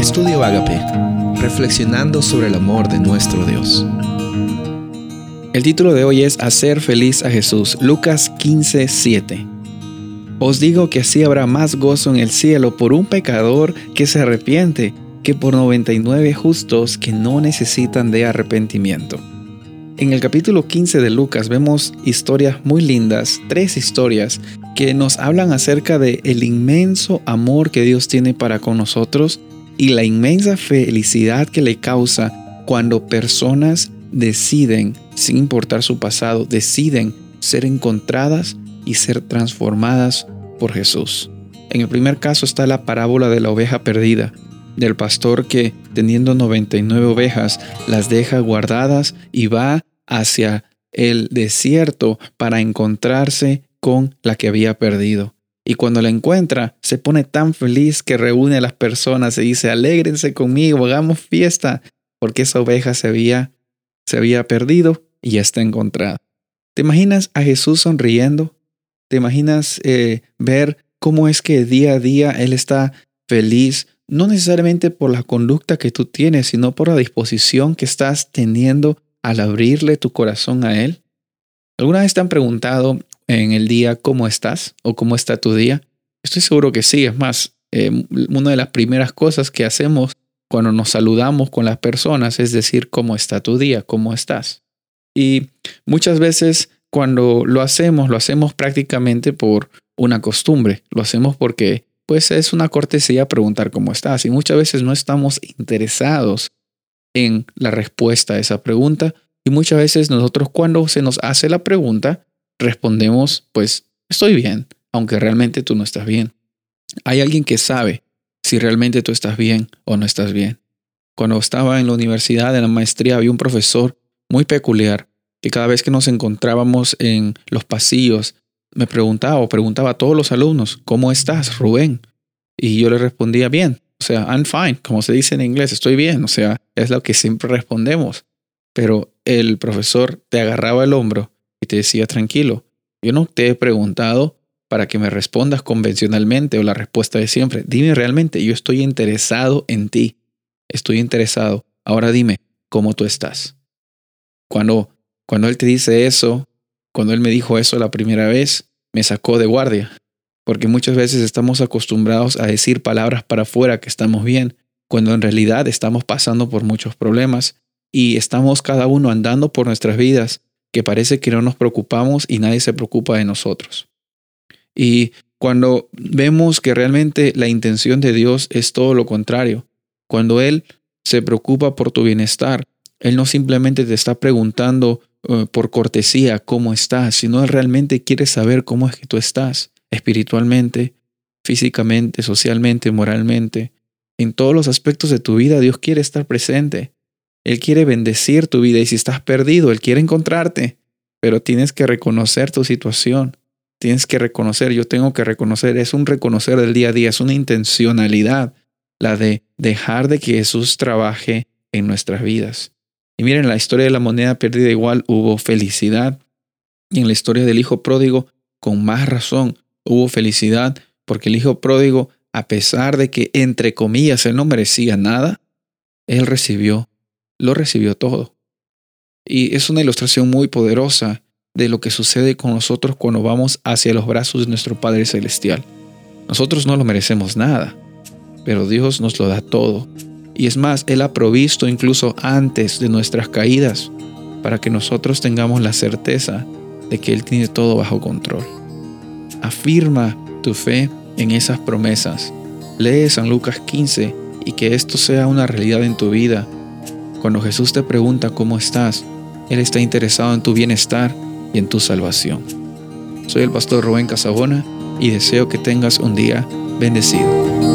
Estudio Agape, reflexionando sobre el amor de nuestro Dios. El título de hoy es Hacer feliz a Jesús, Lucas 15, 7. Os digo que así habrá más gozo en el cielo por un pecador que se arrepiente que por 99 justos que no necesitan de arrepentimiento. En el capítulo 15 de Lucas vemos historias muy lindas, tres historias que nos hablan acerca de el inmenso amor que Dios tiene para con nosotros y la inmensa felicidad que le causa cuando personas deciden, sin importar su pasado, deciden ser encontradas y ser transformadas por Jesús. En el primer caso está la parábola de la oveja perdida, del pastor que, teniendo 99 ovejas, las deja guardadas y va hacia el desierto para encontrarse con la que había perdido. Y cuando la encuentra, se pone tan feliz que reúne a las personas y dice, alégrense conmigo, hagamos fiesta, porque esa oveja se había, se había perdido y ya está encontrada. ¿Te imaginas a Jesús sonriendo? ¿Te imaginas eh, ver cómo es que día a día Él está feliz, no necesariamente por la conducta que tú tienes, sino por la disposición que estás teniendo al abrirle tu corazón a Él? ¿Alguna vez te han preguntado en el día cómo estás o cómo está tu día? Estoy seguro que sí. Es más, eh, una de las primeras cosas que hacemos cuando nos saludamos con las personas es decir cómo está tu día, cómo estás. Y muchas veces cuando lo hacemos, lo hacemos prácticamente por una costumbre. Lo hacemos porque pues es una cortesía preguntar cómo estás y muchas veces no estamos interesados en la respuesta a esa pregunta y muchas veces nosotros cuando se nos hace la pregunta respondemos, pues estoy bien, aunque realmente tú no estás bien. Hay alguien que sabe si realmente tú estás bien o no estás bien. Cuando estaba en la universidad, en la maestría, había un profesor muy peculiar que cada vez que nos encontrábamos en los pasillos, me preguntaba o preguntaba a todos los alumnos, ¿cómo estás, Rubén? Y yo le respondía bien, o sea, I'm fine, como se dice en inglés, estoy bien, o sea, es lo que siempre respondemos. Pero el profesor te agarraba el hombro y te decía, tranquilo, yo no te he preguntado para que me respondas convencionalmente o la respuesta de siempre. Dime realmente, yo estoy interesado en ti. Estoy interesado. Ahora dime, ¿cómo tú estás? Cuando, cuando él te dice eso, cuando él me dijo eso la primera vez, me sacó de guardia. Porque muchas veces estamos acostumbrados a decir palabras para afuera que estamos bien, cuando en realidad estamos pasando por muchos problemas y estamos cada uno andando por nuestras vidas que parece que no nos preocupamos y nadie se preocupa de nosotros. Y cuando vemos que realmente la intención de Dios es todo lo contrario, cuando Él se preocupa por tu bienestar, Él no simplemente te está preguntando eh, por cortesía cómo estás, sino Él realmente quiere saber cómo es que tú estás, espiritualmente, físicamente, socialmente, moralmente. En todos los aspectos de tu vida Dios quiere estar presente. Él quiere bendecir tu vida y si estás perdido, Él quiere encontrarte, pero tienes que reconocer tu situación. Tienes que reconocer, yo tengo que reconocer, es un reconocer del día a día, es una intencionalidad, la de dejar de que Jesús trabaje en nuestras vidas. Y miren, en la historia de la moneda perdida igual hubo felicidad. Y en la historia del hijo pródigo, con más razón, hubo felicidad, porque el hijo pródigo, a pesar de que, entre comillas, él no merecía nada, él recibió lo recibió todo. Y es una ilustración muy poderosa de lo que sucede con nosotros cuando vamos hacia los brazos de nuestro Padre Celestial. Nosotros no lo merecemos nada, pero Dios nos lo da todo. Y es más, Él ha provisto incluso antes de nuestras caídas para que nosotros tengamos la certeza de que Él tiene todo bajo control. Afirma tu fe en esas promesas. Lee San Lucas 15 y que esto sea una realidad en tu vida cuando Jesús te pregunta cómo estás, Él está interesado en tu bienestar y en tu salvación. Soy el pastor Rubén Casabona y deseo que tengas un día bendecido.